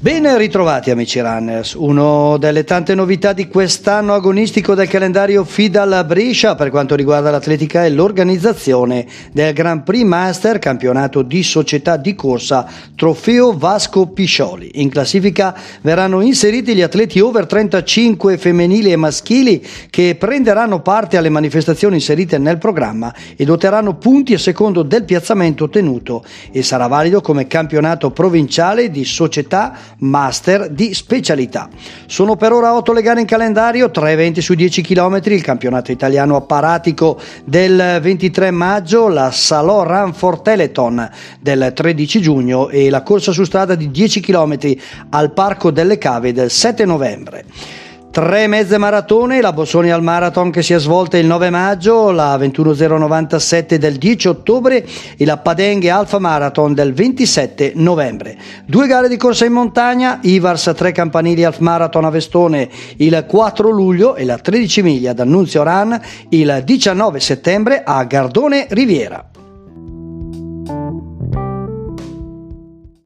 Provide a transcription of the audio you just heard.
Ben ritrovati amici runners, una delle tante novità di quest'anno agonistico del calendario FIDAL Brescia per quanto riguarda l'atletica è l'organizzazione del Grand Prix Master, campionato di società di corsa Trofeo Vasco Piscioli. In classifica verranno inseriti gli atleti over 35 femminili e maschili che prenderanno parte alle manifestazioni inserite nel programma ed otterranno punti a secondo del piazzamento ottenuto e sarà valido come campionato provinciale di società master di specialità. Sono per ora 8 le gare in calendario, 3 eventi su 10 km, il campionato italiano apparatico del 23 maggio, la Salò Run for Teleton del 13 giugno e la corsa su strada di 10 km al Parco delle Cave del 7 novembre. Tre mezze maratone, la Bossoni al Marathon che si è svolta il 9 maggio, la 21097 del 10 ottobre e la Padenghe Alfa Marathon del 27 novembre. Due gare di corsa in montagna, Ivars 3 campanili Alfa Marathon a Vestone il 4 luglio e la 13 miglia d'Annunzio Run il 19 settembre a Gardone Riviera.